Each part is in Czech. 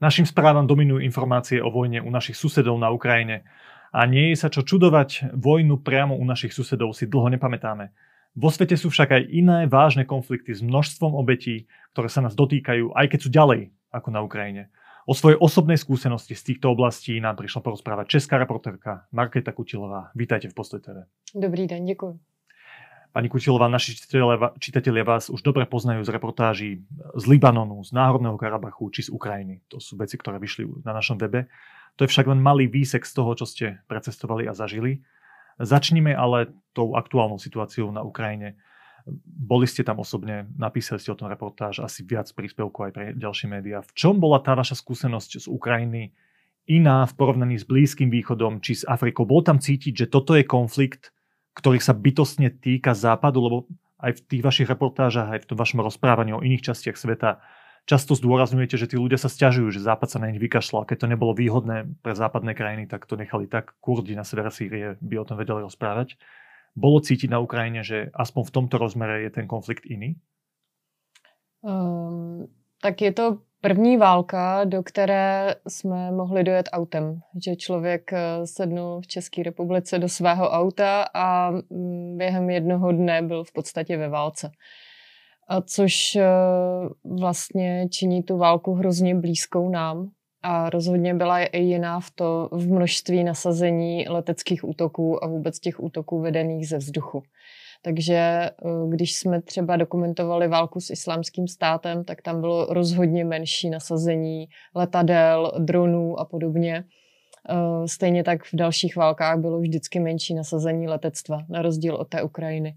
Našim správam dominujú informácie o vojne u našich susedov na Ukrajine a nie je sa čo čudovať, vojnu priamo u našich susedov si dlho nepamätáme. Vo svete sú však aj iné vážne konflikty s množstvom obetí, ktoré sa nás dotýkajú, aj keď sú ďalej ako na Ukrajine. O svojej osobnej skúsenosti z týchto oblastí nám prišla porozprávať česká reportérka Marketa Kutilová. Vítajte v Postoj TV. Dobrý den, děkuji. Pani Kutilová, naši čitatelia, vás už dobre poznajú z reportáží z Libanonu, z Náhorného Karabachu či z Ukrajiny. To sú veci, ktoré vyšli na našom webe. To je však len malý výsek z toho, čo ste precestovali a zažili. Začnime ale tou aktuálnou situáciou na Ukrajine. Boli ste tam osobne, napísali ste o tom reportáž, asi viac príspevkov aj pre ďalšie médiá. V čom bola tá vaša skúsenosť z Ukrajiny iná v porovnaní s Blízkym východom či s Afrikou? Bolo tam cítiť, že toto je konflikt, ktorý sa bytostne týka západu, lebo aj v tých vašich reportážach, aj v tom vašom rozprávaní o iných častiach sveta často zdôrazňujete, že tí ľudia sa stiažujú, že Západ sa na nich vykašľal. Keď to nebolo výhodné pre západné krajiny, tak to nechali tak. Kurdi na severe Sýrie by o tom vedeli rozprávať. Bolo cítiť na Ukrajine, že aspoň v tomto rozmere je ten konflikt iný? Um, tak je to První válka, do které jsme mohli dojet autem, že člověk eh, sednul v České republice do svého auta a mm, během jednoho dne byl v podstatě ve válce. A což eh, vlastně činí tu válku hrozně blízkou nám. A rozhodně byla i jiná v to v množství nasazení leteckých útoků a vůbec těch útoků vedených ze vzduchu. Takže eh, když jsme třeba dokumentovali válku s islámským státem, tak tam bylo rozhodně menší nasazení letadel, dronů a podobně. Eh, stejně tak v dalších válkách bylo vždycky menší nasazení letectva, na rozdíl od té Ukrajiny.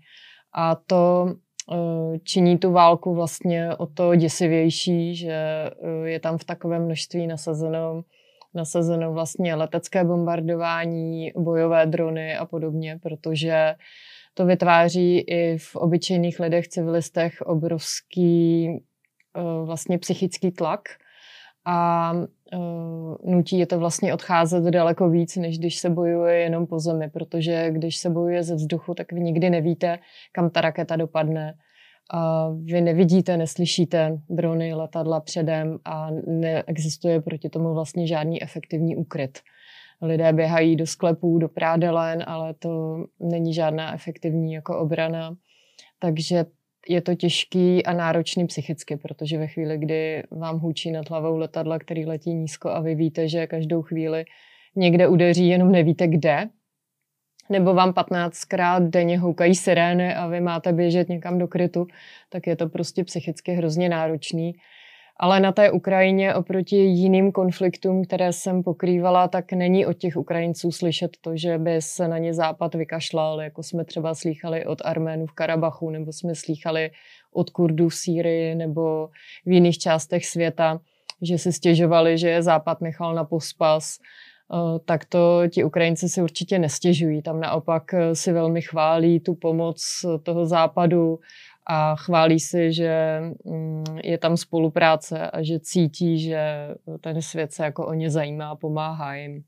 A to eh, činí tu válku vlastně o to děsivější, že je tam v takovém množství nasazeno, nasazeno vlastně letecké bombardování, bojové drony a podobně, protože to vytváří i v obyčejných lidech, civilistech obrovský uh, vlastně psychický tlak a uh, nutí je to vlastně odcházet daleko víc, než když se bojuje jenom po zemi, protože když se bojuje ze vzduchu, tak vy nikdy nevíte, kam ta raketa dopadne. A vy nevidíte, neslyšíte drony, letadla předem a neexistuje proti tomu vlastně žádný efektivní úkryt lidé běhají do sklepů, do prádelen, ale to není žádná efektivní jako obrana. Takže je to těžký a náročný psychicky, protože ve chvíli, kdy vám hučí nad hlavou letadla, který letí nízko a vy víte, že každou chvíli někde udeří, jenom nevíte kde, nebo vám 15krát denně houkají sirény a vy máte běžet někam do krytu, tak je to prostě psychicky hrozně náročný. Ale na té Ukrajině oproti jiným konfliktům, které jsem pokrývala, tak není od těch Ukrajinců slyšet to, že by se na ně Západ vykašlal, jako jsme třeba slýchali od Arménů v Karabachu, nebo jsme slýchali od Kurdů v Sýrii nebo v jiných částech světa, že si stěžovali, že je Západ nechal na pospas, eh, tak to ti Ukrajinci si určitě nestěžují. Tam naopak eh, si velmi chválí tu pomoc toho západu a chválí si, že mm, je tam spolupráce a že cítí, že ten svět se jako o ně zajímá a pomáhá jim.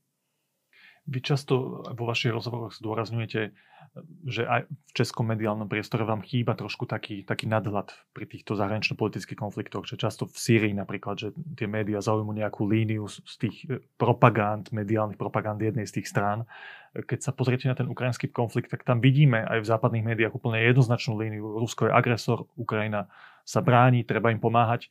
Vy často vo vašich rozhovoroch zdôrazňujete, že aj v českom mediálnom priestore vám chýba trošku taký, taký nadhľad pri týchto zahranično-politických konfliktoch, že často v Sýrii napríklad, že tie médiá zaujímu nejakú líniu z tých e, propagand, mediálnych propagand jednej z tých strán. Keď sa pozriete na ten ukrajinský konflikt, tak tam vidíme aj v západných médiách úplne jednoznačnú líniu. Rusko je agresor, Ukrajina sa bráni, treba im pomáhať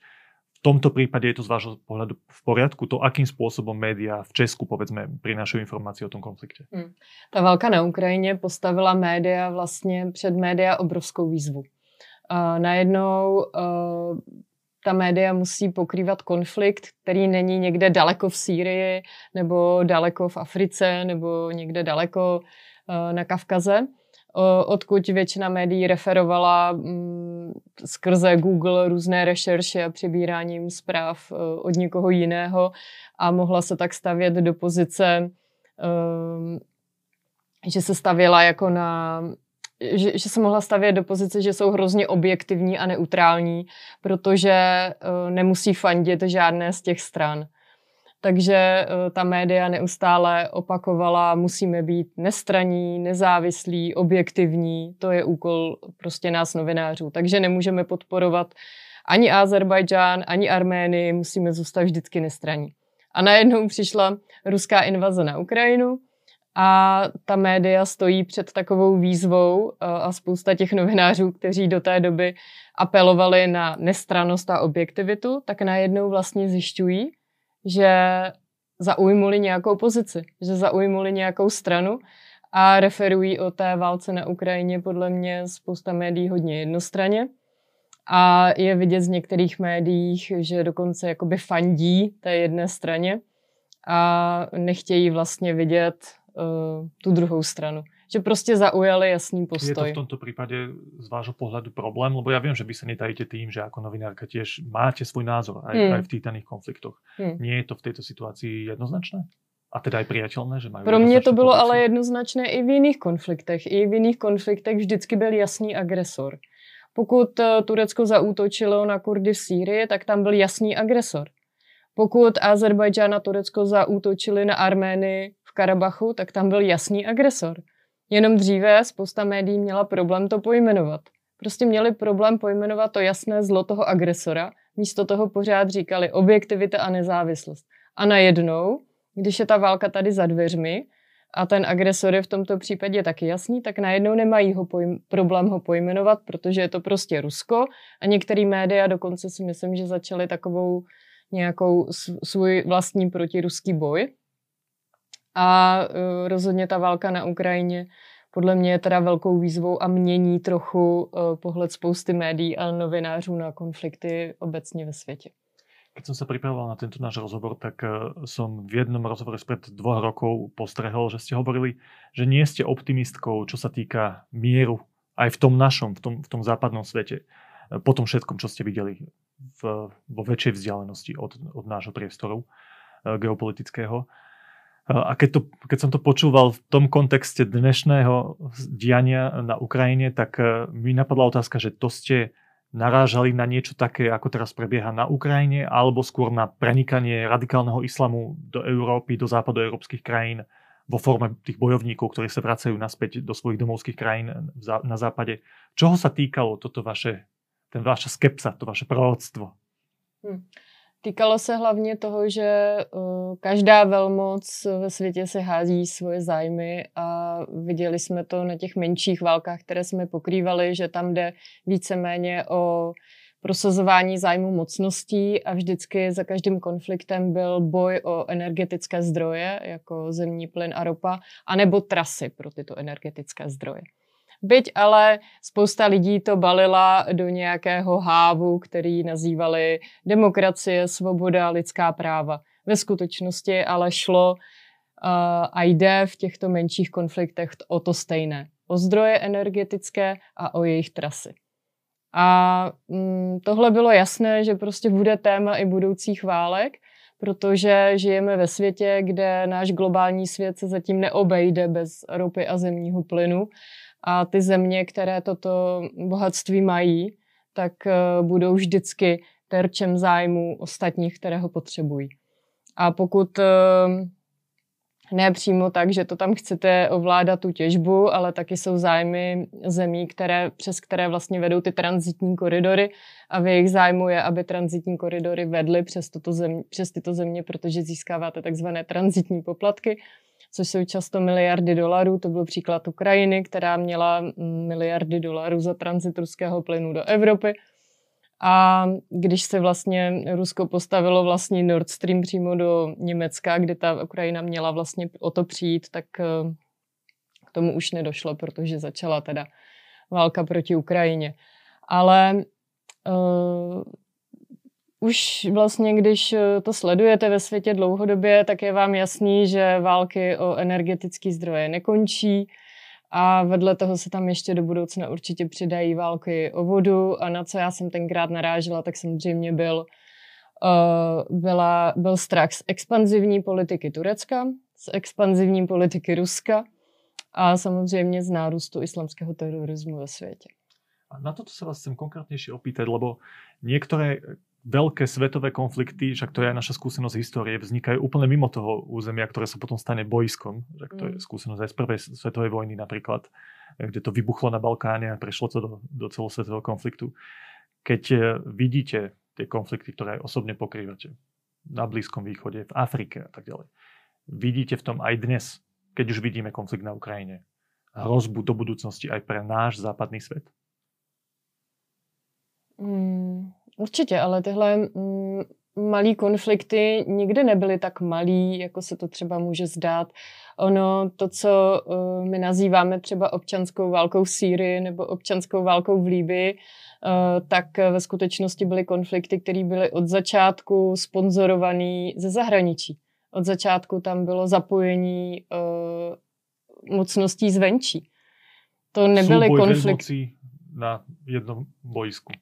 tomto prípade je to z vášho pohľadu v poriadku, to akým spôsobom média v Česku, povedzme, prinášají informace o tom konflikte? Hmm. Ta válka na Ukrajině postavila média vlastně před média obrovskou výzvu. Uh, najednou uh, ta média musí pokrývat konflikt, který není někde daleko v Sýrii, nebo daleko v Africe, nebo někde daleko uh, na Kavkaze, odkud většina médií referovala mm, skrze Google různé rešerše a přebíráním zpráv e, od někoho jiného a mohla se tak stavět do pozice, e, že se stavěla jako na že, že se mohla stavět do pozice, že jsou hrozně objektivní a neutrální, protože e, nemusí fandit žádné z těch stran. Takže eh, ta média neustále opakovala, musíme být nestraní, nezávislí, objektivní. To je úkol prostě nás novinářů. Takže nemůžeme podporovat ani Azerbajdžán, ani Arménii musíme zůstat vždycky nestraní. A najednou přišla ruská invaze na Ukrajinu a ta média stojí před takovou výzvou a spousta těch novinářů, kteří do té doby apelovali na nestranost a objektivitu, tak najednou vlastně zjišťují, že zaujmuli nějakou pozici, že zaujmuli nějakou stranu a referují o té válce na Ukrajině podle mě spousta médií hodně jednostranně. A je vidět z některých médiích, že dokonce jakoby fandí té jedné straně a nechtějí vlastně vidět uh, tu druhou stranu. Že prostě zaujali jasný postoj. Je to v tomto prípade z vášho pohľadu problém? Lebo ja viem, že vy sa netajíte tým, že ako novinárka tiež máte svoj názor aj, hmm. aj v tých daných konfliktoch. Hmm. Nie je to v tejto situácii jednoznačné? A teda aj priateľné, že mají Pro mě to bylo pozici? ale jednoznačné i v jiných konfliktech. I v jiných konfliktech vždycky byl jasný agresor. Pokud eh, Turecko zaútočilo na Kurdy v Sýrii, tak tam byl jasný agresor. Pokud Azerbajdžán a Turecko zaútočili na Arménii v Karabachu, tak tam byl jasný agresor. Jenom dříve spousta médií měla problém to pojmenovat. Prostě měli problém pojmenovat to jasné zlo toho agresora, místo toho pořád říkali objektivita a nezávislost. A najednou, když je ta válka tady za dveřmi a ten agresor je v tomto případě taky jasný, tak najednou nemají ho pojm- problém ho pojmenovat, protože je to prostě Rusko a některé média dokonce si myslím, že začaly takovou nějakou svůj vlastní protiruský boj. A uh, rozhodně ta válka na Ukrajině podle mě je teda velkou výzvou a mění trochu uh, pohled spousty médií a novinářů na konflikty obecně ve světě. Keď som sa pripravoval na tento náš rozhovor, tak som v jednom rozhovore spred dvoch rokov postrehol, že ste hovorili, že nie ste optimistkou, čo sa týka mieru aj v tom našom, v tom, v tom západnom svete. Po tom všetkom, čo ste videli v, vo väčšej vzdialenosti od, od nášho priestoru geopolitického. A keď, to, keď som to počúval v tom kontexte dnešného diania na Ukrajine, tak mi napadla otázka, že to ste narážali na niečo také, ako teraz prebieha na Ukrajine, alebo skôr na prenikanie radikálneho islamu do Európy, do západoeurópskych krajín vo forme tých bojovníkov, ktorí sa vracajú naspäť do svojich domovských krajín na západe. Čoho sa týkalo toto vaše, ten vaša skepsa, to vaše proroctvo? Hmm. Týkalo se hlavně toho, že uh, každá velmoc ve světě se hází svoje zájmy a viděli jsme to na těch menších válkách, které jsme pokrývali, že tam jde víceméně o prosazování zájmu mocností a vždycky za každým konfliktem byl boj o energetické zdroje, jako zemní plyn a ropa, anebo trasy pro tyto energetické zdroje. Byť ale spousta lidí to balila do nějakého hávu, který nazývali demokracie, svoboda, lidská práva. Ve skutečnosti ale šlo uh, a jde v těchto menších konfliktech o to stejné. O zdroje energetické a o jejich trasy. A mm, tohle bylo jasné, že prostě bude téma i budoucích válek, protože žijeme ve světě, kde náš globální svět se zatím neobejde bez ropy a zemního plynu a ty země, které toto bohatství mají, tak eh, budou vždycky terčem zájmu ostatních, které ho potřebují. A pokud eh, ne přímo tak, že to tam chcete ovládat tu těžbu, ale taky jsou zájmy zemí, které, přes které vlastně vedou ty transitní koridory a v jejich zájmu je, aby transitní koridory vedly přes, toto země, přes tyto země, protože získáváte takzvané transitní poplatky, což jsou často miliardy dolarů. To byl příklad Ukrajiny, která měla miliardy dolarů za transit ruského plynu do Evropy. A když se vlastně Rusko postavilo vlastní Nord Stream přímo do Německa, kde ta Ukrajina měla vlastně o to přijít, tak eh, k tomu už nedošlo, protože začala teda válka proti Ukrajině. Ale uh, už vlastně, když eh, to sledujete ve světě dlouhodobě, tak je vám jasný, že války o energetické zdroje nekončí a vedle toho se tam ještě do budoucna určitě přidají války o vodu a na co já jsem tenkrát narážela, tak samozřejmě byl, uh, byla, byl strach z expanzivní politiky Turecka, z expanzivní politiky Ruska a samozřejmě z nárůstu islamského terorismu ve světě. A na toto sa vás chcem konkrétnejšie opýtať, lebo niektoré veľké svetové konflikty, však to je aj naša skúsenosť histórie, vznikajú úplne mimo toho územia, ktoré sa potom stane bojskom. Že to je mm. skúsenosť aj z prvej svetovej vojny napríklad, kde to vybuchlo na Balkáne a prešlo to do, do celosvetového konfliktu. keď eh, vidíte tie konflikty, ktoré osobne pokrývate na Blízkom východe, v Afrike a tak ďalej, vidíte v tom aj dnes, keď už vidíme konflikt na Ukrajine, hrozbu do budúcnosti aj pre náš západný svet? Mm, určitě, ale tyhle mm, malý konflikty nikdy nebyly tak malý, jako se to třeba může zdát. Ono, to, co uh, my nazýváme třeba občanskou válkou v Sýrii nebo občanskou válkou v Líbii, uh, tak ve skutečnosti byly konflikty, které byly od začátku sponzorované ze zahraničí. Od začátku tam bylo zapojení uh, mocností zvenčí. To nebyly konflikty. na jednom bojsku.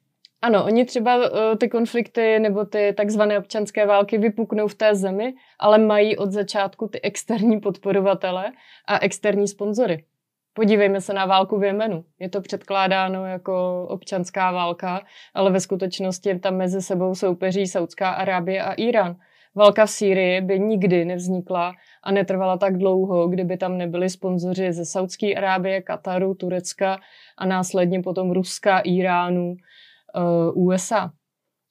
Ano, oni třeba uh, ty konflikty nebo ty takzvané občanské války vypuknou v té zemi, ale mají od začátku ty externí podporovatele a externí sponzory. Podívejme se na válku v Jemenu. Je to předkládáno jako občanská válka, ale ve skutečnosti tam mezi sebou soupeří Saudská Arábie a Irán. Válka v Sýrii by nikdy nevznikla a netrvala tak dlouho, kdyby tam nebyli sponzoři ze Saudské Arábie, Kataru, Turecka a následně potom Ruska, Iránu, uh, USA.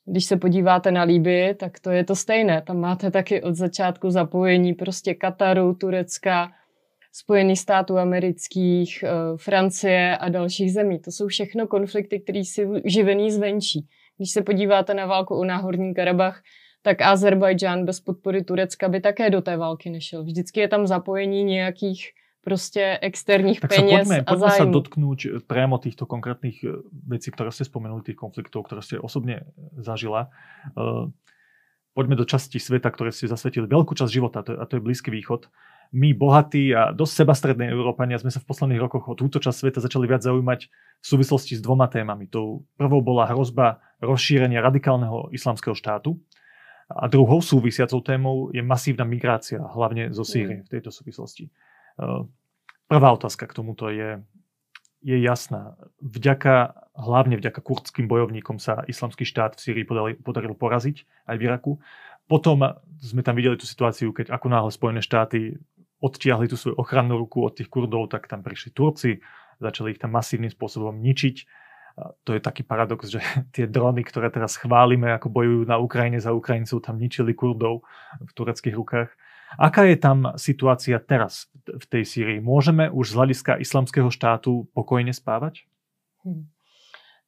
Když se podíváte na Líby, tak to je to stejné. Tam máte taky od začátku zapojení prostě Kataru, Turecka, Spojených států amerických, uh, Francie a dalších zemí. To jsou všechno konflikty, které jsou živený zvenčí. Když se podíváte na válku o Náhorní Karabach, tak Azerbajdžán bez podpory Turecka by také do té války nešel. Vždycky je tam zapojení nějakých prostě externích tak peněz poďme, a poďme sa dotknúť priamo týchto konkrétnych eh, vecí, ktoré ste spomenuli, tých konfliktov, ktoré ste osobne zažila. Uh, poďme do časti sveta, ktoré ste zasvetili veľkú časť života, a to je Blízky východ. My, bohatí a dosť sebastrední Európania, sme sa v posledných rokoch o túto časť sveta začali viac zaujímať v súvislosti s dvoma témami. Tou prvou bola hrozba rozšírenia radikálneho islamského štátu a druhou súvisiacou témou je masívna migrácia, hlavne zo Sýrie mm. v tejto súvislosti. Eh, prvá otázka k tomuto je, je jasná. Vďaka, hlavne vďaka kurdským bojovníkom sa islamský štát v Syrii podaril, podaril poraziť aj v Iraku. Potom sme tam videli tú situáciu, keď ako náhle Spojené štáty odtiahli tú svoju ochrannú ruku od tých Kurdov, tak tam prišli Turci, začali ich tam masívnym spôsobom ničiť. To je taký paradox, že tie drony, ktoré teraz chválime, ako bojujú na Ukrajine za Ukrajincov, tam ničili Kurdov v tureckých rukách. Aká je tam situácia teraz v tej Sýrii? Môžeme už z hľadiska islamského štátu pokojne spávať? Hmm.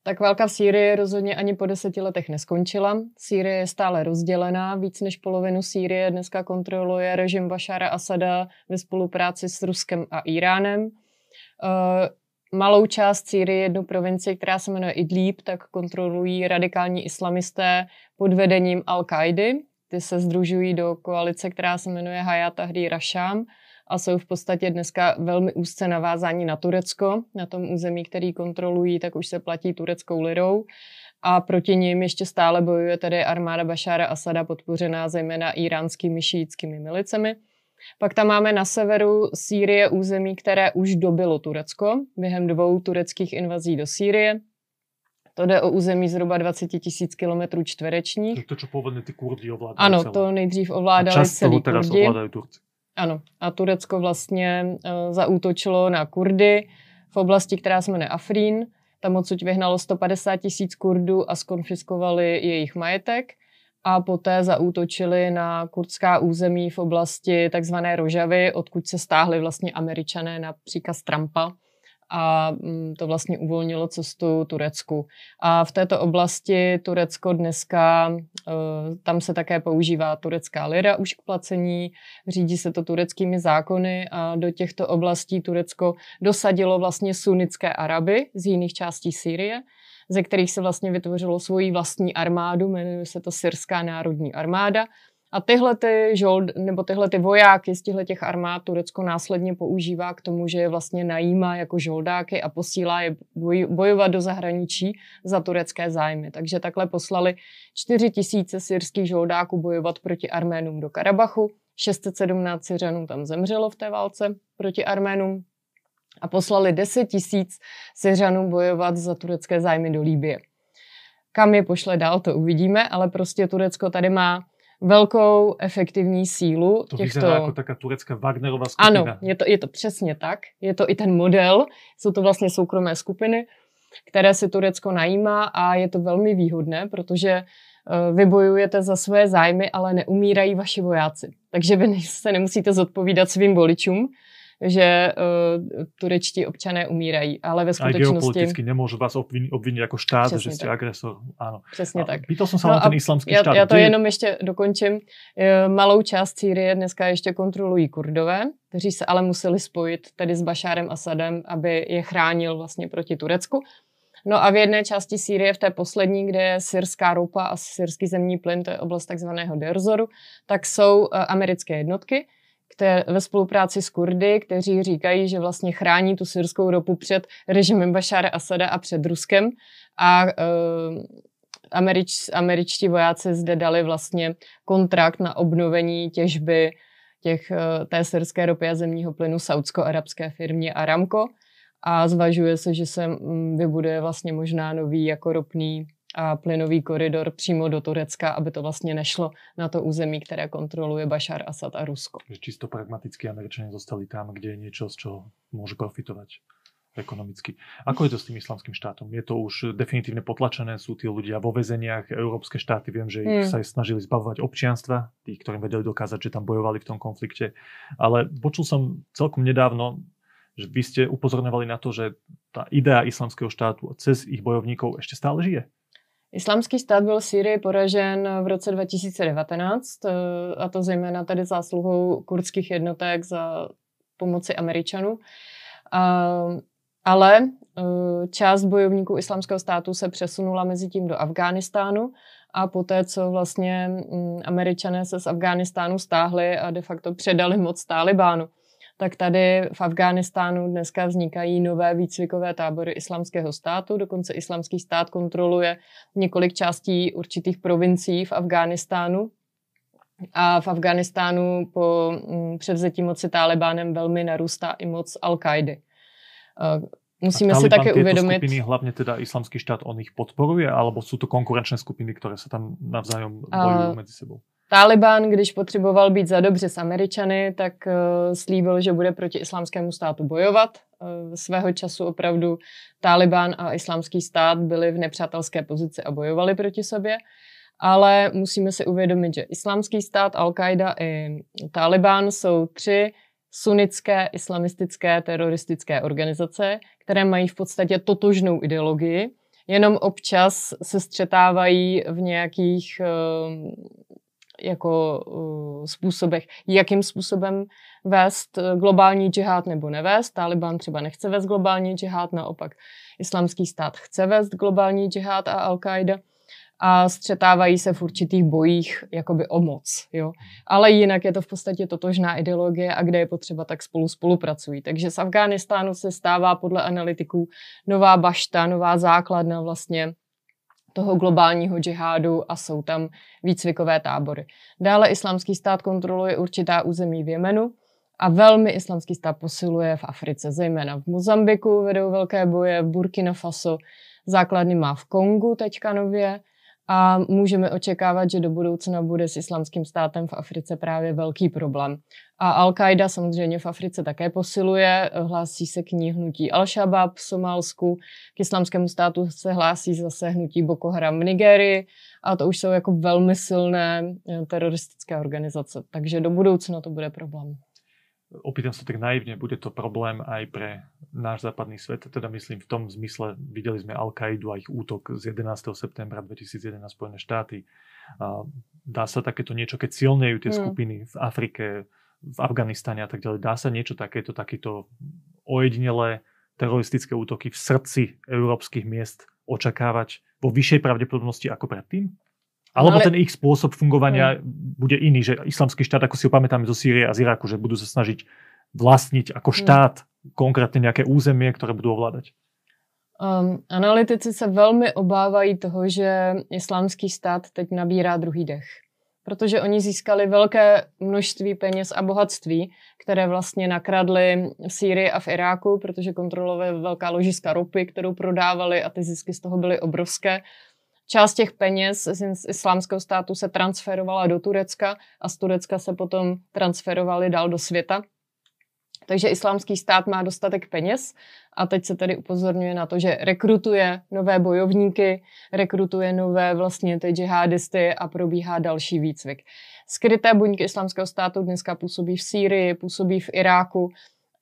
Tak válka v Sýrii rozhodně ani po deseti letech neskončila. Sýrie je stále rozdělená. Víc než polovinu Sýrie dneska kontroluje režim Bašara Asada ve spolupráci s Ruskem a Iránem. Uh, malou část Sýrie, jednu provincii, která se jmenuje Idlib, tak kontrolují radikální islamisté pod vedením Al-Kaidy, ty se združují do koalice, která se jmenuje Hayat Tahrir Rasham a jsou v podstatě dneska velmi úzce navázání na Turecko. Na tom území, který kontrolují, tak už se platí tureckou lirou. A proti ním ještě stále bojuje tedy armáda Bašára Asada, podpořená zejména iránskými šítskými milicemi. Pak tam máme na severu Sýrie území, které už dobilo Turecko během dvou tureckých invazí do Sýrie. To jde o území zhruba 20 tisíc kilometrů čtverečních. To, co původně ty Kurdi ovládali Ano, celé. to nejdřív ovládali a celý teraz Kurdi. ovládají Turci. Ano, a Turecko vlastně uh, zaútočilo na Kurdy v oblasti, která se jmenuje Afrín. Tam odsud vyhnalo 150 tisíc Kurdů a skonfiskovali jejich majetek a poté zaútočili na kurdská území v oblasti takzvané Rožavy, odkud se stáhli vlastně američané na příkaz Trumpa a mm, to vlastně uvolnilo cestu Turecku. A v této oblasti Turecko dneska, eh, tam se také používá turecká lira už k placení, řídí se to tureckými zákony a do těchto oblastí Turecko dosadilo vlastně sunnické Araby z jiných částí Sýrie, ze kterých se vlastně vytvořilo svoji vlastní armádu, jmenuje se to Syrská národní armáda, a tyhle ty, žold, nebo tyhle ty vojáky z těchto těch armád Turecko následně používá k tomu, že je vlastně najímá jako žoldáky a posílá je boj, bojovat do zahraničí za turecké zájmy. Takže takhle poslali 4 tisíce syrských žoldáků bojovat proti Arménům do Karabachu. 617 Syřanů tam zemřelo v té válce proti Arménům a poslali 10 tisíc Syřanů bojovat za turecké zájmy do Líbie. Kam je pošle dál, to uvidíme, ale prostě Turecko tady má velkou efektivní sílu. To těchto... vyzerá jako taká turecká Wagnerová skupina. Ano, je to, je to přesně tak. Je to i ten model. Jsou to vlastně soukromé skupiny. které si Turecko najímá a je to velmi výhodné, protože eh, vy bojujete za své zájmy, ale neumírají vaši vojáci. Takže vy se nemusíte zodpovídat svým voličům, že uh, turečtí občané umírají, ale ve skutečnosti... A geopoliticky nemůžu vás obvinit, obvinit jako štát, Přesně že jste tak. agresor. Ano. Přesně a tak. Pýtal jsem se no ten islamský já, štát. Já to Kde... jenom ještě dokončím. Malou část Sýrie dneska ještě kontrolují kurdové, kteří se ale museli spojit tedy s Bašárem Asadem, aby je chránil vlastně proti Turecku. No a v jedné části Sýrie, v té poslední, kde je syrská ropa a syrský zemní plyn, to je oblast takzvaného Derzoru, tak jsou eh, americké jednotky, které ve spolupráci s Kurdy, kteří říkají, že vlastně chrání tu syrskou ropu před režimem Bašára Asada a před Ruskem. A uh, američ, američtí vojáci zde dali vlastně kontrakt na obnovení těžby těch, uh, té syrské ropy a zemního plynu saudsko-arabské firmě Aramco a zvažuje se, že se mm, vybuduje vlastně možná nový jako ropný a plynový koridor přímo do Turecka, aby to vlastně nešlo na to území, které kontroluje Bashar Assad a Rusko. Čisto pragmaticky Američania zostali tam, kde je niečo, z čoho môžu profitovať ekonomicky. Ako je to s tým islamským štátom? Je to už definitívne potlačené? Sú tí ľudia vo väzeniach? Európske štáty, viem, že ich hmm. sa snažili zbavovať občianstva, tých, ktorým vedeli dokázať, že tam bojovali v tom konflikte. Ale počul som celkom nedávno, že vy ste upozorňovali na to, že tá idea islamského štátu cez ich bojovníkov ešte stále žije. Islamský stát byl v Syrii poražen v roce 2019 eh, a to zejména tady zásluhou kurdských jednotek za pomoci Američanů. Ale eh, část bojovníků islamského státu se přesunula mezi tím do Afghánistánu a poté, co vlastně mm, Američané se z Afghánistánu stáhli a de facto předali moc Talibánu, tak tady v Afghánistánu dneska vznikají nové výcvikové tábory islamského státu. Dokonce islamský stát kontroluje několik částí určitých provincií v Afghánistánu. A v Afghánistánu po mm, převzetí moci Talibánem velmi narůstá i moc Al-Kaidy. Musíme si také uvědomit... skupiny, hlavně teda islamský štát, on ich podporuje, alebo jsou to konkurenčné skupiny, které se tam navzájem bojují mezi sebou? Taliban, když potřeboval být za dobře s Američany, tak uh, slíbil, že bude proti islámskému státu bojovat. Uh, svého času opravdu Taliban a islámský stát byli v nepřátelské pozici a bojovali proti sobě. Ale musíme si uvědomit, že islámský stát, Al-Qaida i Taliban jsou tři sunnické islamistické teroristické organizace, které mají v podstatě totožnou ideologii, jenom občas se střetávají v nějakých uh, jako uh, způsobech, jakým způsobem vést globální džihad nebo nevést. Taliban třeba nechce vést globální džihad, naopak islamský stát chce vést globální džihad a Al-Qaida a střetávají se v určitých bojích jakoby o moc. Jo. Ale jinak je to v podstatě totožná ideologie a kde je potřeba, tak spolu spolupracují. Takže z Afghánistánu se stává podle analytiků nová bašta, nová základna vlastně toho globálního džihádu a jsou tam výcvikové tábory. Dále islámský stát kontroluje určitá území v Jemenu a velmi islámský stát posiluje v Africe, zejména v Mozambiku vedou velké boje, v Burkina Faso, základny má v Kongu teďka nově, a můžeme očekávat, že do budoucna bude s islamským státem v Africe právě velký problém. A Al-Qaida samozřejmě v Africe také posiluje, hlásí se k ní hnutí Al-Shabaab v Somálsku, k islamskému státu se hlásí zase hnutí Boko Haram v Nigerii a to už jsou jako velmi silné eh, teroristické organizace. Takže do budoucna to bude problém opýtam sa tak naivne, bude to problém aj pre náš západný svet, teda myslím v tom zmysle, videli sme Al-Kaidu a ich útok z 11. septembra 2011 Spojené štáty. A dá sa takéto niečo, keď silnejú tie mm. skupiny v Afrike, v Afganistane a tak ďalej, dá sa niečo takéto, takéto ojedinelé teroristické útoky v srdci európskych miest očakávať vo vyššej pravdepodobnosti ako predtým? Alebo ale... ten ich spôsob fungovania hmm. bude iný, že islamský štát, ako si ho pamätáme zo Sýrie a z Iraku, že budú sa snažiť vlastniť ako hmm. štát hmm. konkrétně nějaké území, které budou ovládat? Um, analytici se velmi obávají toho, že islámský stát teď nabírá druhý dech. Protože oni získali velké množství peněz a bohatství, které vlastně nakradli v Sýrii a v Iráku, protože kontrolovali velká ložiska ropy, kterou prodávali a ty zisky z toho byly obrovské. Část těch peněz z islámského státu se transferovala do Turecka a z Turecka se potom transferovaly dál do světa. Takže islámský stát má dostatek peněz a teď se tady upozorňuje na to, že rekrutuje nové bojovníky, rekrutuje nové vlastně ty džihadisty a probíhá další výcvik. Skryté buňky islámského státu dneska působí v Sýrii, působí v Iráku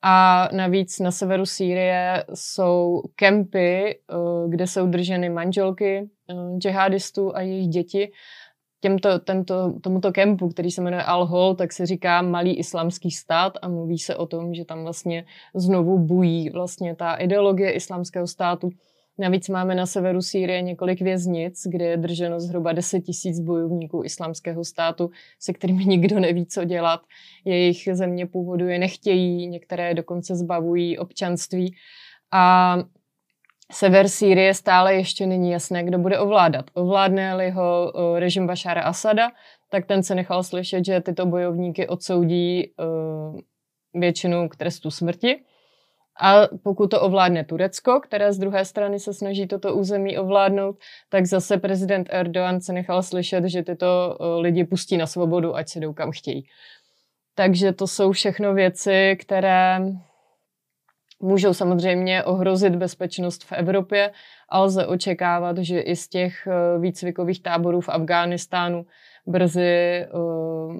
a navíc na severu Sýrie jsou kempy, eh, kde jsou drženy manželky džihadistů a jejich děti těmto, tento, tomuto kempu, který se jmenuje Al-Hol, tak se říká malý islamský stát a mluví se o tom, že tam vlastně znovu bují vlastně ta ideologie islamského státu. Navíc máme na severu Sýrie několik věznic, kde je drženo zhruba 10 tisíc bojovníků islamského státu, se kterými nikdo neví, co dělat. Jejich země původu je nechtějí, některé dokonce zbavují občanství. A Sever Sýrie stále ještě není jasné, kdo bude ovládat. Ovládne-li ho režim Bašára Asada, tak ten se nechal slyšet, že tyto bojovníky odsoudí většinu k trestu smrti. A pokud to ovládne Turecko, které z druhé strany se snaží toto území ovládnout, tak zase prezident Erdogan se nechal slyšet, že tyto lidi pustí na svobodu, ať se jdou kam chtějí. Takže to jsou všechno věci, které můžou samozřejmě ohrozit bezpečnost v Evropě a lze očekávat, že i z těch eh, výcvikových táborů v Afghánistánu brzy uh,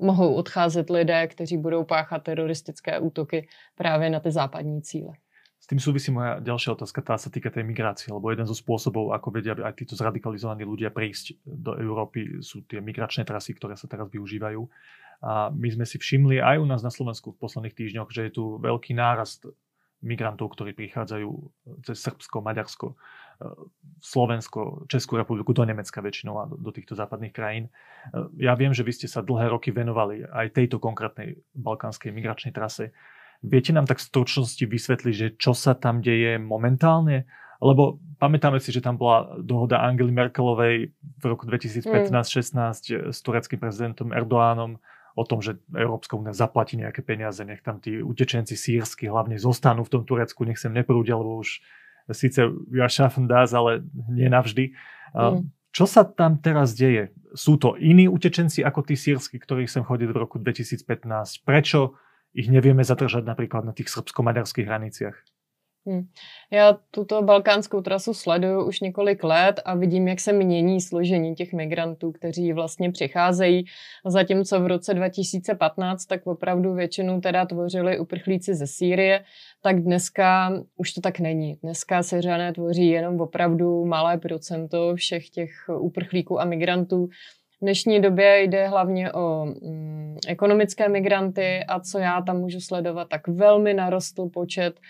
mohou odcházet lidé, kteří budou páchat teroristické útoky právě na ty západní cíle. S tým súvisí moja ďalšia otázka, tá sa týka tej migrácie, lebo jeden zo spôsobov, ako vedia aj títo zradikalizovaní ľudia prísť do Európy, sú tie migračné trasy, ktoré sa teraz využívajú. A my sme si všimli aj u nás na Slovensku v posledných týždňoch, že je tu veľký nárast migrantov, ktorí prichádzajú cez Srbsko, Maďarsko, e, Slovensko, Českú republiku, do Nemecka väčšinou a do týchto západných krajín. E, ja viem, že vy ste sa dlhé roky venovali aj tejto konkrétnej balkánskej migračnej trase. Viete nám tak v stručnosti vysvetliť, že čo sa tam deje momentálne? Lebo pamätáme si, že tam bola dohoda Angely Merkelovej v roku 2015-16 mm. s tureckým prezidentom Erdoánom o tom, že Európska únia zaplatí nejaké peniaze, nech tam tí utečenci sírsky hlavne zostanú v tom Turecku, nech sem neprúdia, lebo už síce ja schaffen das, ale nie navždy. Mm. Čo sa tam teraz deje? Sú to iní utečenci ako tí sírsky, ktorí sem chodili v roku 2015? Prečo ich nevieme zadržať napríklad na tých srbsko-maďarských hraniciach? Hmm. Já tuto balkánskou trasu sleduju už několik let a vidím, jak se mění složení těch migrantů, kteří vlastně přicházejí. Zatímco v roce 2015 tak opravdu většinu teda tvořili uprchlíci ze Sýrie, tak dneska už to tak není. Dneska Syřané tvoří jenom opravdu malé procento všech těch uprchlíků a migrantů. V dnešní době jde hlavně o mm, ekonomické migranty a co já tam můžu sledovat, tak velmi narostl počet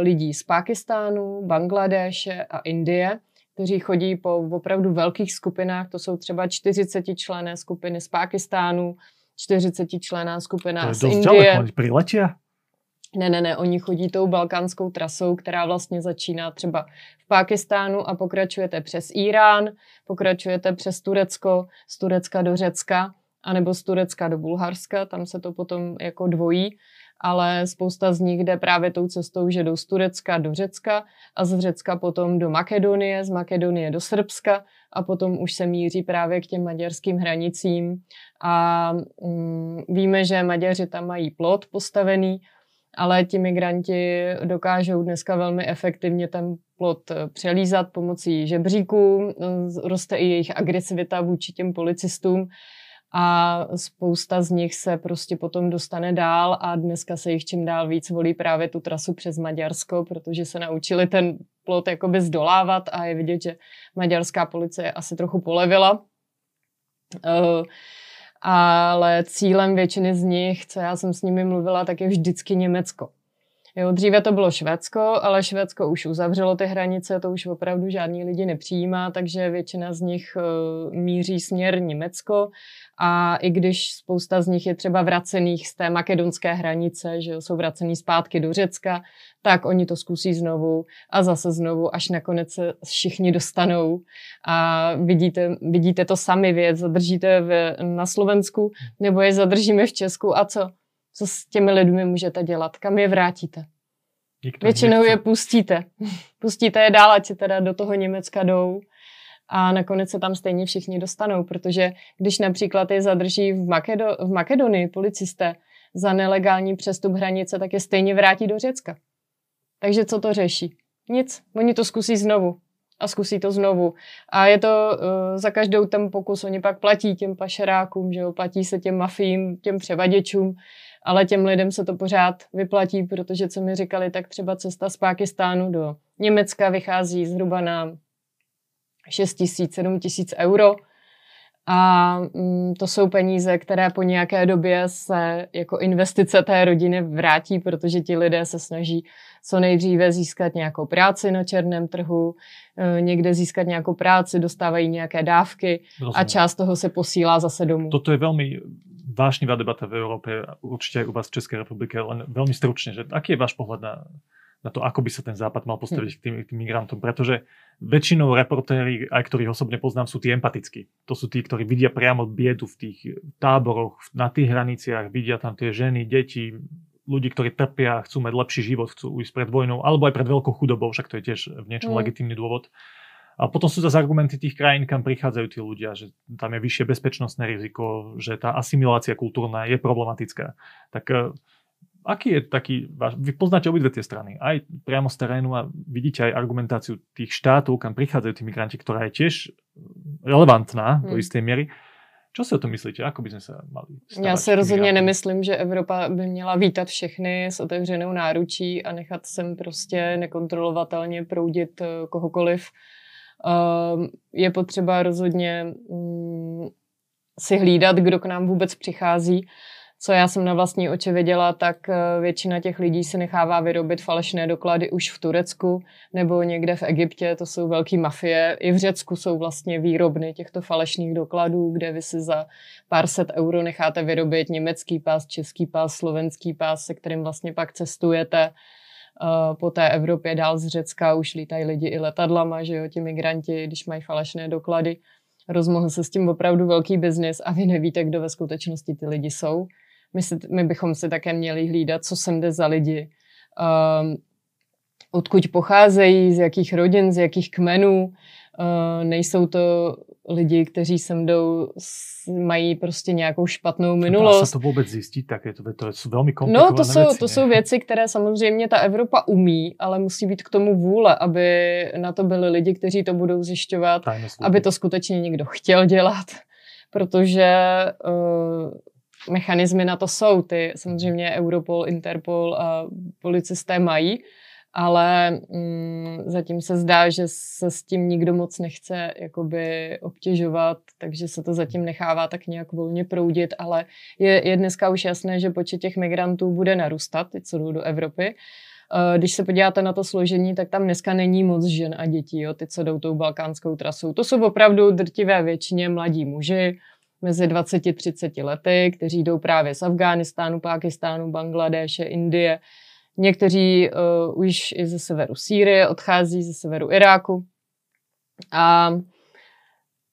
lidí z Pákistánu, Bangladéše a Indie, kteří chodí po opravdu velkých skupinách. To jsou třeba 40 člené skupiny z Pákistánu, 40 člená skupina z Indie. Daleko? Ne, ne, ne, oni chodí tou balkánskou trasou, která vlastně začíná třeba v Pákistánu a pokračujete přes Irán, pokračujete přes Turecko, z Turecka do Řecka, anebo z Turecka do Bulharska, tam se to potom jako dvojí ale spousta z nich jde právě tou cestou, že jdou z Turecka do Řecka a z Řecka potom do Makedonie, z Makedonie do Srbska a potom už se míří právě k těm maďarským hranicím. A mm, víme, že Maďaři tam mají plot postavený, ale ti migranti dokážou dneska velmi efektivně ten plot eh, přelízat pomocí žebříků, roste i jejich agresivita vůči těm policistům a spousta z nich se prostě potom dostane dál a dneska se jich čím dál víc volí právě tu trasu přes Maďarsko, protože se naučili ten plot jakoby zdolávat a je vidět, že maďarská policie asi trochu polevila. Uh, ale cílem většiny z nich, co já jsem s nimi mluvila, tak je vždycky Německo. Jo, dříve to bylo Švédsko, ale Švédsko už uzavřelo ty hranice, to už opravdu žádný lidi nepřijímá, takže většina z nich uh, míří směr Německo a i když spousta z nich je třeba vracených z té makedonské hranice, že jsou vracený zpátky do Řecka, tak oni to zkusí znovu a zase znovu, až nakonec se všichni dostanou. A vidíte, vidíte to sami věc, zadržíte v, na Slovensku, nebo je zadržíme v Česku a co? Co s těmi lidmi můžete dělat? Kam je vrátíte? Nikdo Většinou nechce. je pustíte. pustíte je dál, ať si teda do toho Německa jdou a nakonec se tam stejně všichni dostanou, protože když například je zadrží v, Makedo, v Makedonii policisté za nelegální přestup hranice, tak je stejně vrátí do Řecka. Takže co to řeší? Nic. Oni to zkusí znovu a zkusí to znovu. A je to uh, za každou ten pokus, oni pak platí těm pašerákům, že jo, platí se těm mafím, těm převaděčům, ale těm lidem se to pořád vyplatí, protože co mi říkali, tak třeba cesta z Pákistánu do Německa vychází zhruba na 6 tisíc, 7 tisíc euro. A mm, to jsou peníze, které po nějaké době se jako investice té rodiny vrátí, protože ti lidé se snaží co nejdříve získat nějakou práci na černém trhu, e, někde získat nějakou práci, dostávají nějaké dávky Rozumím. a část toho se posílá zase domů. Toto je velmi vášnivá debata v Európe, určite aj u vás v Českej republike, len veľmi stručne, že aký je váš pohľad na, na to, ako by sa ten západ mal postaviť k tým, k tým migrantom, pretože väčšinou reportéri, aj ktorých osobne poznám, sú tí empatickí. To sú tí, ktorí vidia priamo biedu v tých táboroch, na tých hraniciach, vidia tam tie ženy, deti, ľudí, ktorí trpia, chcú mať lepší život, chcú ísť pred vojnou, alebo aj pred veľkou chudobou, však to je tiež v niečom mm. legitímny dôvod. A potom sú zase argumenty tých krajín, kam prichádzajú tí ľudia, že tam je vyššie bezpečnostné riziko, že tá asimilácia kultúrna je problematická. Tak uh, aký je taký, vy poznáte obidve tie strany, aj priamo z terénu a vidíte aj argumentáciu tých štátov, kam prichádzajú tí migranti, ktorá je tiež relevantná hmm. do istej miery. Co si o tom myslíte? Ako by jsme se mali Já si rozhodně nemyslím, že Evropa by měla vítat všechny s otevřenou náručí a nechat sem prostě nekontrolovatelně proudit eh, kohokoliv. Ehm, je potřeba rozhodně mm, si hlídat, kdo k nám vůbec přichází. Co já jsem na vlastní oči viděla, tak eh, většina těch lidí si nechává vyrobit falešné doklady už v Turecku nebo někde v Egyptě, to jsou velké mafie. I v Řecku jsou vlastně výrobny těchto falešných dokladů, kde vy si za pár set euro necháte vyrobit německý pás, český pás, slovenský pás, se kterým vlastně pak cestujete po té Evropě dál z Řecka už lítají lidi i letadlama, že jo, ti migranti, když mají falešné doklady. Rozmohl se s tím opravdu velký biznis a vy nevíte, kdo ve skutečnosti ty lidi jsou. My, si, my bychom si také měli hlídat, co sem jde za lidi, um, odkud pocházejí, z jakých rodin, z jakých kmenů. Uh, nejsou to lidi, kteří sem jdou, mají prostě nějakou špatnou minulost. Dá se to vůbec zjistit, tak je to, to jsou velmi komplikované No, to jsou, věci, to jsou věci, které samozřejmě ta Evropa umí, ale musí být k tomu vůle, aby na to byli lidi, kteří to budou zjišťovat, aby to skutečně někdo chtěl dělat, protože uh, mechanismy na to jsou. Ty samozřejmě Europol, Interpol a policisté mají, ale mm, zatím se zdá, že se s tím nikdo moc nechce jakoby obtěžovat, takže se to zatím nechává tak nějak volně proudit, ale je, je dneska už jasné, že počet těch migrantů bude narůstat, co jdou do Evropy. Eh, když se podíváte na to složení, tak tam dneska není moc žen a dětí, jo, ty, co jdou tou balkánskou trasou. To jsou opravdu drtivé většině mladí muži, mezi 20-30 lety, kteří jdou právě z Afghánistánu, Pákistánu, Bangladéše, Indie, Někteří uh, už i ze severu Sýrie odchází, ze severu Iráku. A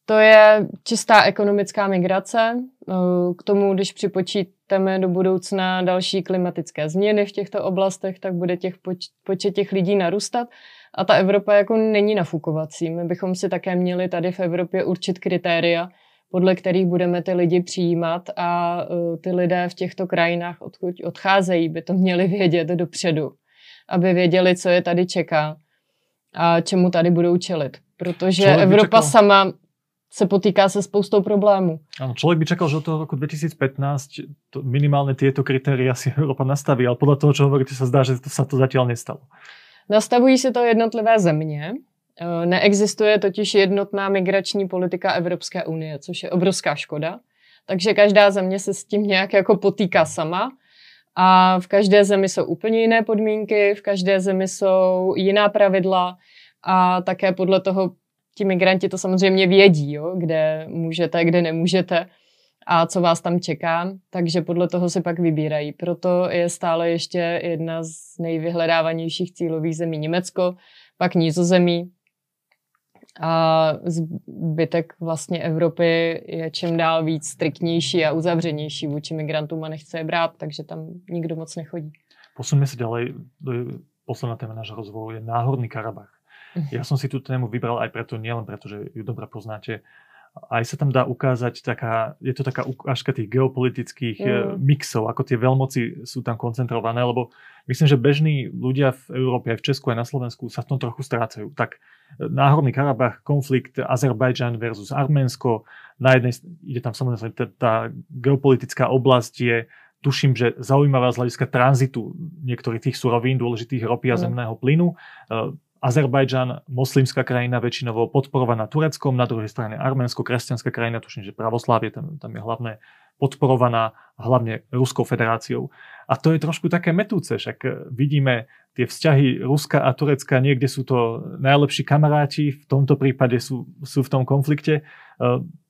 to je čistá ekonomická migrace. Uh, k tomu, když připočítáme do budoucna další klimatické změny v těchto oblastech, tak bude těch poč- počet těch lidí narůstat. A ta Evropa jako není nafukovací. My bychom si také měli tady v Evropě určit kritéria, podle kterých budeme ty lidi přijímat a uh, ty lidé v těchto krajinách, odkud odcházejí, by to měli vědět dopředu, aby věděli, co je tady čeká a čemu tady budou čelit. Protože člověk Evropa sama se potýká se spoustou problémů. Ano, člověk by čekal, že od toho roku 2015 to minimálně tyto kritéria si Evropa nastaví, ale podle toho, čo hovoríte, se zdá, že to, se to zatím nestalo. Nastavují si to jednotlivé země, neexistuje totiž jednotná migrační politika Evropské unie, což je obrovská škoda. Takže každá země se s tím nějak jako potýká sama. A v každé zemi jsou úplně jiné podmínky, v každé zemi jsou jiná pravidla a také podle toho ti migranti to samozřejmě vědí, jo, kde můžete, kde nemůžete a co vás tam čeká, takže podle toho si pak vybírají. Proto je stále ještě jedna z nejvyhledávanějších cílových zemí Německo, pak Nízozemí, a zbytek vlastně Evropy je čím dál víc striktnější a uzavřenější vůči migrantům a nechce je brát, takže tam nikdo moc nechodí. Posuneme se ďalej. Posledná téma nášho rozhovoru je Náhorný Karabach. Mhm. Ja som si tú tému vybral aj preto, nielen preto, že ju dobre poznáte, aj sa tam dá ukázať taká, je to taká ukážka tých geopolitických mm. mixov, ako tie veľmoci sú tam koncentrované, lebo myslím, že bežní ľudia v Európe, aj v Česku, aj na Slovensku sa v tom trochu strácajú. Tak e, Náhorný Karabach, konflikt Azerbajdžan versus Arménsko, na jednej, ide tam samozrejme tá, tá geopolitická oblasť je tuším, že zaujímavá z hľadiska tranzitu niektorých tých surovín, dôležitých ropy a mm. zemného plynu. Azerbajdžan, moslimská krajina, väčšinovo podporovaná Tureckom, na druhej strane Arménsko, kresťanská krajina, tuším, že pravoslávie tam, tam je hlavné podporovaná hlavne Ruskou federáciou. A to je trošku také metúce, však vidíme tie vzťahy Ruska a Turecka, niekde sú to najlepší kamaráti, v tomto prípade sú, sú v tom konflikte. E,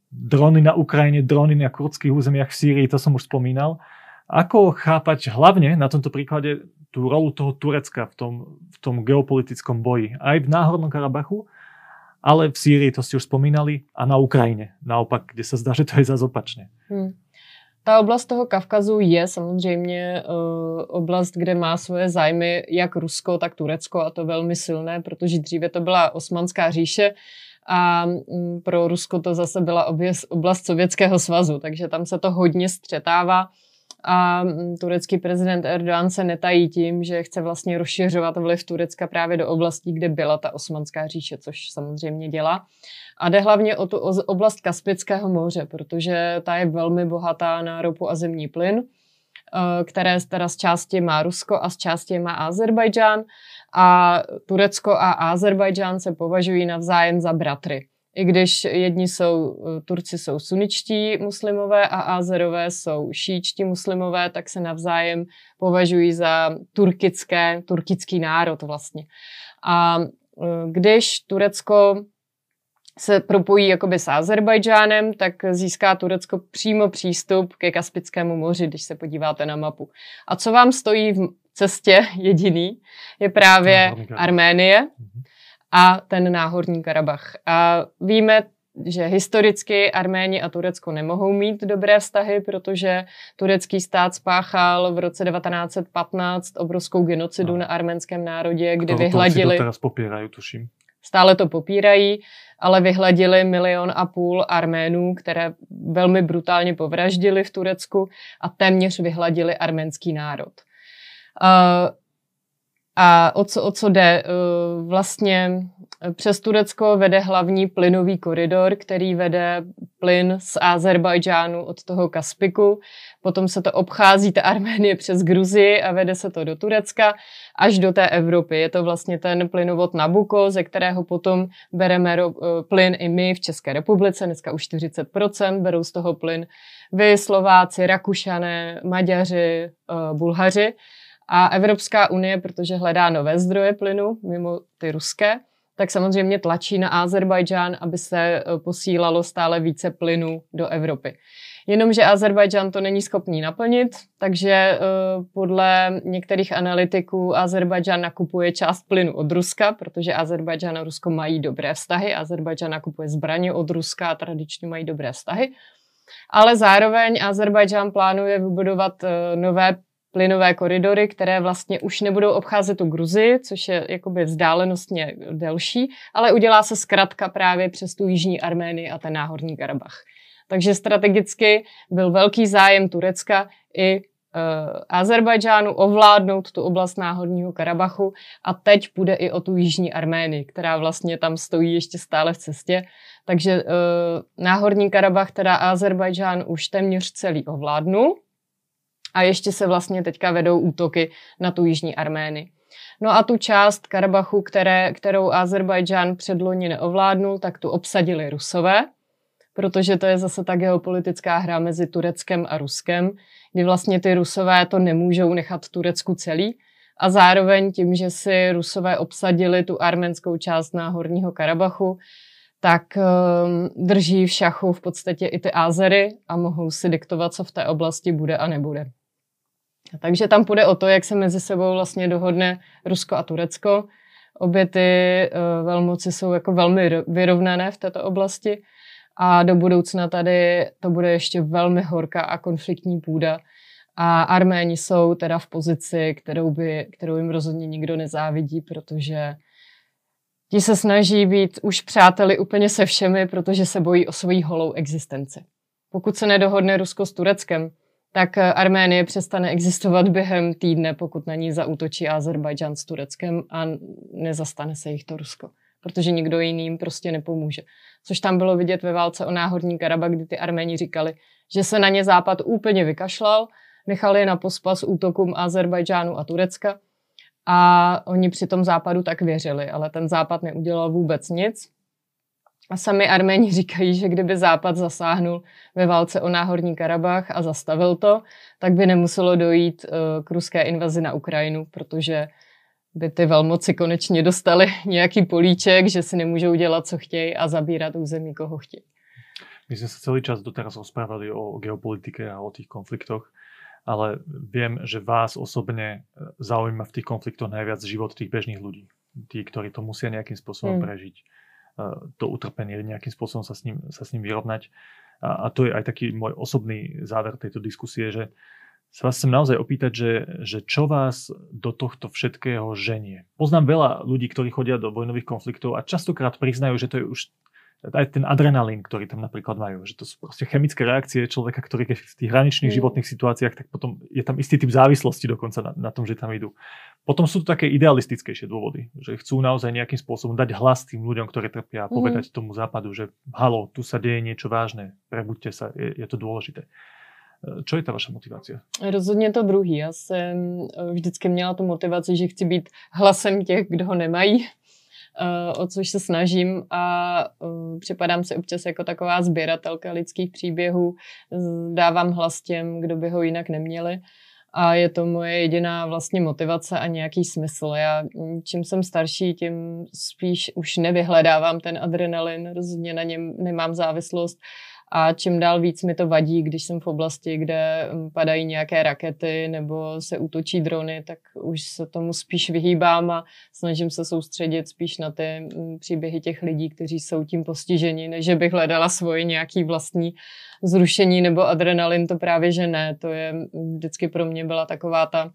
drony na Ukrajine, drony na kurdských územiach v Sýrii, to som už spomínal. Ako chápať hlavne na tomto príklade tú rolu toho Turecka v tom, v tom geopolitickom boji. Aj v Náhornom Karabachu, ale v Sýrii, to ste už spomínali, a na Ukrajine. Naopak, kde se zdá, že to je zase opačně. Hmm. Ta oblast toho Kavkazu je samozřejmě uh, oblast, kde má svoje zájmy jak Rusko, tak Turecko a to velmi silné, protože dříve to byla Osmanská říše a um, pro Rusko to zase byla oblast Sovětského svazu, takže tam se to hodně střetává a mm, turecký prezident Erdogan se netají tím, že chce vlastně rozšiřovat vliv Turecka právě do oblastí, kde byla ta osmanská říše, což samozřejmě dělá. A jde hlavně o tu oblast Kaspického moře, protože ta je velmi bohatá na ropu a zemní plyn, eh, které teda z části má Rusko a z části má Azerbajdžán. A Turecko a Azerbajdžán se považují navzájem za bratry. I když jedni jsou, eh, Turci jsou suničtí muslimové a Azerové jsou šíčtí muslimové, tak se navzájem považují za turkické, turkický národ vlastně. A eh, když Turecko se propojí jakoby s Azerbajdžánem, tak získá Turecko přímo přístup ke Kaspickému moři, když se podíváte na mapu. A co vám stojí v cestě jediný, je právě Arménie. Mhm a ten náhorní Karabach. A víme, že historicky Arméni a Turecko nemohou mít dobré vztahy, protože turecký stát spáchal v roce 1915 obrovskou genocidu no. na arménském národě, kdy to, vyhladili... To popírají, tuším. Stále to popírají, ale vyhladili milion a půl Arménů, které velmi brutálně povraždili v Turecku a téměř vyhladili arménský národ. Uh, a o co, o co jde? Eh, vlastně eh, přes Turecko vede hlavní plynový koridor, který vede plyn z Azerbajdžánu od toho Kaspiku. Potom se to obchází ta Arménie přes Gruzii a vede se to do Turecka až do té Evropy. Je to vlastně ten plynovod Nabuko, ze kterého potom bereme eh, plyn i my v České republice, dneska už 40%, berou z toho plyn vy, Slováci, Rakušané, Maďaři, Bulhaři. A Evropská unie, protože hledá nové zdroje plynu mimo ty ruské, tak samozřejmě tlačí na Azerbajdžán, aby se e, posílalo stále více plynu do Evropy. Jenomže Azerbajdžán to není schopný naplnit, takže uh, podle některých analytiků Azerbajdžán nakupuje část plynu od Ruska, protože Azerbajdžán a Rusko mají dobré vztahy. Azerbajdžán nakupuje zbraně od Ruska a tradičně mají dobré vztahy. Ale zároveň Azerbajdžán plánuje vybudovat uh, nové plynové koridory, které vlastně už nebudou obcházet tu Gruzi, což je jakoby vzdálenostně delší, ale udělá se zkratka právě přes tu jižní Arménii a ten náhorní Karabach. Takže strategicky byl velký zájem Turecka i uh, Azerbajdžánu ovládnout tu oblast náhorního Karabachu a teď půjde i o tu jižní Arménii, která vlastně tam stojí ještě stále v cestě. Takže uh, náhorní Karabach, teda Azerbajdžán už téměř celý ovládnul a ještě se vlastně teďka vedou útoky na tu jižní Armény. No a tu část Karabachu, které, kterou Azerbajdžán předloni neovládnul, tak tu obsadili Rusové, protože to je zase ta geopolitická hra mezi Tureckem a Ruskem, kdy vlastně ty Rusové to nemůžou nechat Turecku celý. A zároveň tím, že si Rusové obsadili tu arménskou část náhorního Karabachu, tak um, drží v šachu v podstatě i ty Azery a mohou si diktovat, co v té oblasti bude a nebude. Takže tam půjde o to, jak se mezi sebou vlastně dohodne Rusko a Turecko. Obě ty uh, velmoci jsou jako velmi vyrovnané v této oblasti a do budoucna tady to bude ještě velmi horká a konfliktní půda. A Arméni jsou teda v pozici, kterou, by, kterou jim rozhodně nikdo nezávidí, protože Ti se snaží být už přáteli úplně se všemi, protože se bojí o svoji holou existenci. Pokud se nedohodne Rusko s Tureckem, tak Arménie přestane existovat během týdne, pokud na ní zaútočí Azerbajdžán s Tureckem a nezastane se jich to Rusko. Protože nikdo jiným prostě nepomůže. Což tam bylo vidět ve válce o náhorní Karaba, kdy ty Arméni říkali, že se na ně Západ úplně vykašlal, nechali je na pospas útokům Azerbajdžánu a Turecka a oni při tom západu tak věřili, ale ten západ neudělal vůbec nic. A sami Arméni říkají, že kdyby západ zasáhnul ve válce o náhorní Karabach a zastavil to, tak by nemuselo dojít eh, k ruské invazi na Ukrajinu, protože by ty velmoci konečně dostali nějaký políček, že si nemůžou dělat, co chtějí a zabírat území, koho chtějí. My jsme se celý čas doteraz rozprávali o geopolitike a o těch konfliktoch ale viem, že vás osobne e, zaujíma v tých konfliktoch najviac život tých bežných ľudí. Tí, ktorí to musia nejakým spôsobom mm. prežiť. To utrpenie, nejakým spôsobom sa s ním, sa s ním vyrovnať. A, a to je aj taký môj osobný záver tejto diskusie, že sa vás chcem naozaj opýtať, že, že čo vás do tohto všetkého ženie. Poznám veľa ľudí, ktorí chodia do vojnových konfliktov a častokrát priznajú, že to je už aj ten adrenalín, ktorý tam napríklad majú, že to sú proste chemické reakcie človeka, ktorý keď v tých hraničných mm. životných situáciách, tak potom je tam istý typ závislosti dokonca na, na tom, že tam idú. Potom sú to také idealistickejšie dôvody, že chcú naozaj nejakým spôsobom dať hlas tým ľuďom, ktorí trpia a povedať mm. tomu západu, že halo, tu sa deje niečo vážne, prebuďte sa, je, je to dôležité. Čo je ta vaše motivace? Rozhodně to druhý. Já jsem vždycky měla tu motivaci, že chci být hlasem těch, kdo ho nemají o což se snažím a eh, připadám si občas jako taková sběratelka lidských příběhů. Dávám hlas těm, kdo by ho jinak neměli a je to moje jediná vlastně motivace a nějaký smysl. Já mm, čím jsem starší, tím spíš už nevyhledávám ten adrenalin, rozhodně na něm nemám závislost a čím dál víc mi to vadí, když jsem v oblasti, kde mm, padají nějaké rakety nebo se útočí drony, tak už se tomu spíš vyhýbám a snažím se soustředit spíš na ty mm, příběhy těch lidí, kteří jsou tím postiženi, než bych hledala svoje nějaký vlastní zrušení nebo adrenalin, to právě že ne. To je mm, vždycky pro mě byla taková ta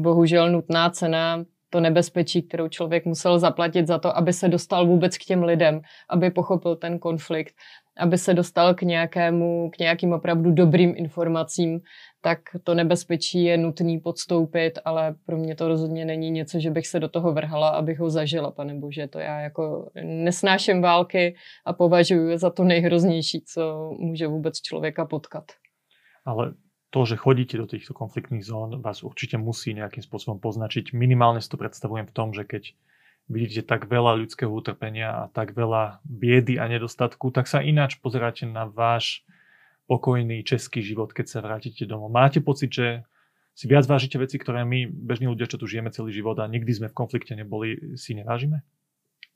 bohužel nutná cena to nebezpečí, kterou člověk musel zaplatit za to, aby se dostal vůbec k těm lidem, aby pochopil ten konflikt, aby se dostal k nějakému, k nějakým opravdu dobrým informacím, tak to nebezpečí je nutný podstoupit, ale pro mě to rozhodně není něco, že bych se do toho vrhala, abych ho zažila, pane bože. To já jako nesnáším války a považuji za to nejhroznější, co může vůbec člověka potkat. Ale to, že chodíte do týchto konfliktných zón, vás určite musí nejakým spôsobom poznačiť. Minimálne si to predstavujem v tom, že keď vidíte tak veľa ľudského utrpenia a tak veľa biedy a nedostatku, tak sa ináč pozeráte na váš pokojný český život, keď sa vrátite domov. Máte pocit, že si viac vážite veci, ktoré my, bežní ľudia, čo tu žijeme celý život a nikdy sme v konflikte neboli, si nevážime?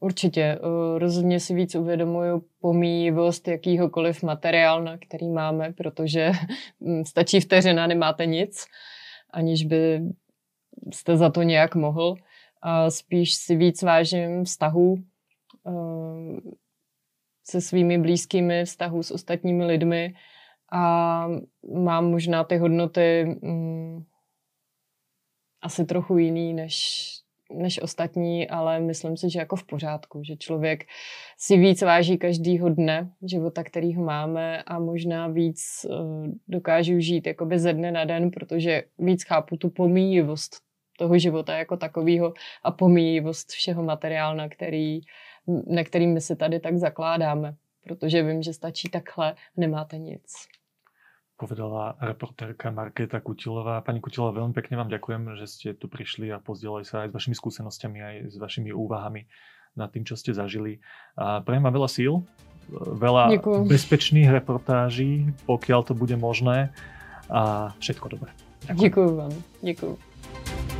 Určitě. Eh, rozhodně si víc uvědomuju pomíjivost jakýhokoliv materiál, který máme, protože hm, stačí vteřina, nemáte nic, aniž by jste za to nějak mohl. A spíš si víc vážím vztahů eh, se svými blízkými, vztahů s ostatními lidmi a mám možná ty hodnoty um, asi trochu jiný, než než ostatní, ale myslím si, že jako v pořádku, že člověk si víc váží každýho dne života, který ho máme a možná víc uh, dokážu žít jakoby ze dne na den, protože víc chápu tu pomíjivost toho života jako takového a pomíjivost všeho materiálu, na který, na který my si tady tak zakládáme, protože vím, že stačí takhle, nemáte nic povedala reportérka Markéta Kutilová. Pani Kutilová, veľmi pekne vám ďakujem, že ste tu prišli a pozdielali sa aj s vašimi skúsenostiami, aj s vašimi úvahami nad tým, čo ste zažili. A prejem vám veľa síl, veľa Ďakujem. bezpečných reportáží, pokiaľ to bude možné a všetko dobré. Ďakujem. Ďakujem vám. Ďakujem.